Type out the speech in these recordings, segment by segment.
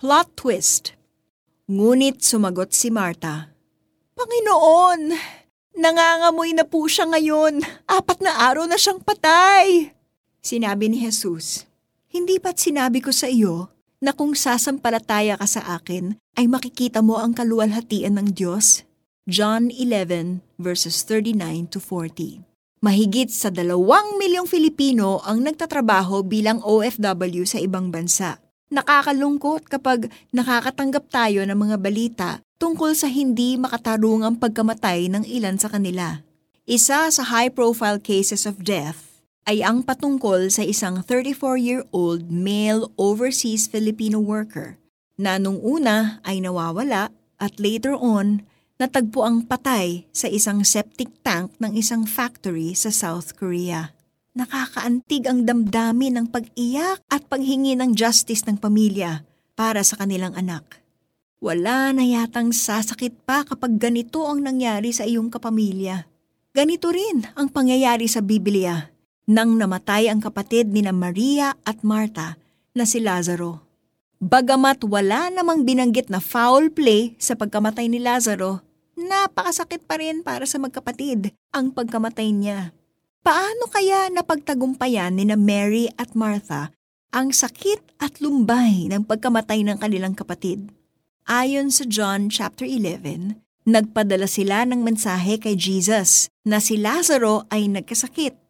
Plot twist. Ngunit sumagot si Marta, Panginoon, nangangamoy na po siya ngayon. Apat na araw na siyang patay. Sinabi ni Jesus, Hindi ba't sinabi ko sa iyo na kung sasampalataya ka sa akin ay makikita mo ang kaluwalhatian ng Diyos? John 11 verses 39 to 40. Mahigit sa dalawang milyong Filipino ang nagtatrabaho bilang OFW sa ibang bansa. Nakakalungkot kapag nakakatanggap tayo ng mga balita tungkol sa hindi makatarungang pagkamatay ng ilan sa kanila. Isa sa high-profile cases of death ay ang patungkol sa isang 34-year-old male overseas Filipino worker na nung una ay nawawala at later on natagpo ang patay sa isang septic tank ng isang factory sa South Korea. Nakakaantig ang damdamin ng pag-iyak at paghingi ng justice ng pamilya para sa kanilang anak. Wala na yatang sasakit pa kapag ganito ang nangyari sa iyong kapamilya. Ganito rin ang pangyayari sa Biblia nang namatay ang kapatid ni na Maria at Marta na si Lazaro. Bagamat wala namang binanggit na foul play sa pagkamatay ni Lazaro, napakasakit pa rin para sa magkapatid ang pagkamatay niya. Paano kaya napagtagumpayan ni na Mary at Martha ang sakit at lumbay ng pagkamatay ng kanilang kapatid? Ayon sa John chapter 11, nagpadala sila ng mensahe kay Jesus na si Lazaro ay nagkasakit.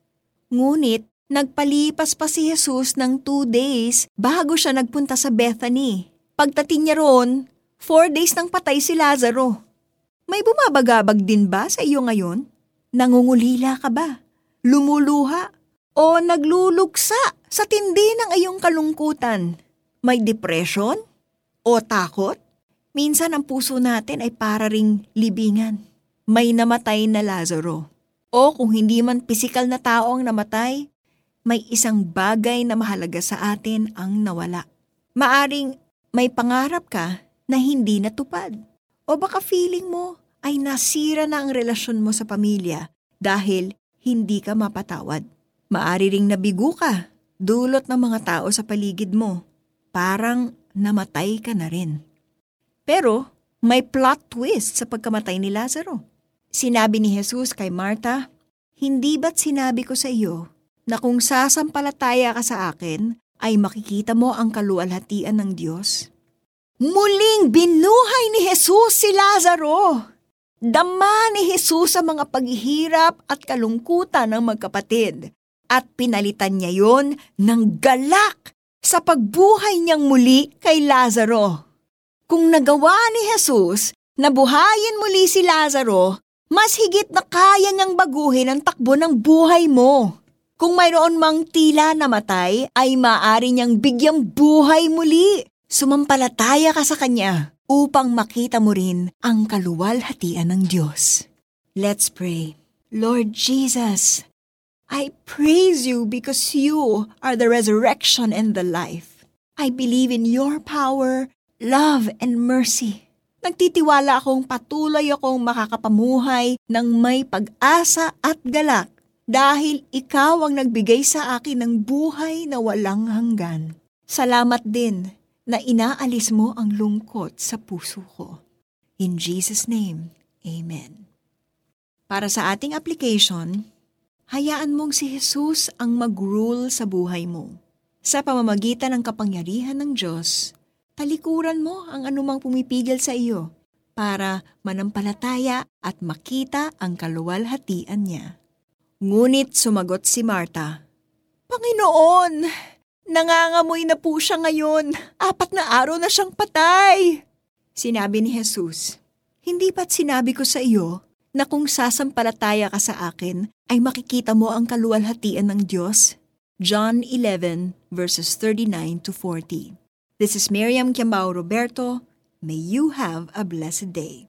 Ngunit nagpalipas pa si Jesus ng two days bago siya nagpunta sa Bethany. Pagdating niya roon, four days nang patay si Lazaro. May bumabagabag din ba sa iyo ngayon? Nangungulila ka ba? Lumuluha, o nagluluksa sa tindi ng iyong kalungkutan. May depression o takot? Minsan ang puso natin ay para ring libingan. May namatay na Lazaro. O kung hindi man pisikal na tao ang namatay, may isang bagay na mahalaga sa atin ang nawala. Maaring may pangarap ka na hindi natupad. O baka feeling mo ay nasira na ang relasyon mo sa pamilya dahil hindi ka mapatawad. Maari ring nabigo ka, dulot ng mga tao sa paligid mo. Parang namatay ka na rin. Pero may plot twist sa pagkamatay ni Lazaro. Sinabi ni Jesus kay Marta, Hindi ba't sinabi ko sa iyo na kung sasampalataya ka sa akin, ay makikita mo ang kaluwalhatian ng Diyos? Muling binuhay ni Jesus si Lazaro! Dama ni Jesus ang mga paghihirap at kalungkutan ng magkapatid at pinalitan niya yon ng galak sa pagbuhay niyang muli kay Lazaro. Kung nagawa ni Jesus na buhayin muli si Lazaro, mas higit na kaya niyang baguhin ang takbo ng buhay mo. Kung mayroon mang tila namatay, ay maaari niyang bigyang buhay muli. Sumampalataya ka sa Kanya upang makita mo rin ang kaluwalhatian ng Diyos. Let's pray. Lord Jesus, I praise you because you are the resurrection and the life. I believe in your power, love, and mercy. Nagtitiwala akong patuloy akong makakapamuhay ng may pag-asa at galak dahil ikaw ang nagbigay sa akin ng buhay na walang hanggan. Salamat din na inaalis mo ang lungkot sa puso ko. In Jesus' name, Amen. Para sa ating application, hayaan mong si Jesus ang mag-rule sa buhay mo. Sa pamamagitan ng kapangyarihan ng Diyos, talikuran mo ang anumang pumipigil sa iyo para manampalataya at makita ang kaluwalhatian niya. Ngunit sumagot si Marta, Panginoon, Nangangamoy na po siya ngayon. Apat na araw na siyang patay. Sinabi ni Jesus, Hindi ba't sinabi ko sa iyo na kung sasampalataya ka sa akin ay makikita mo ang kaluwalhatian ng Diyos? John 11 verses 39 to 40. This is Miriam Kiambao Roberto. May you have a blessed day.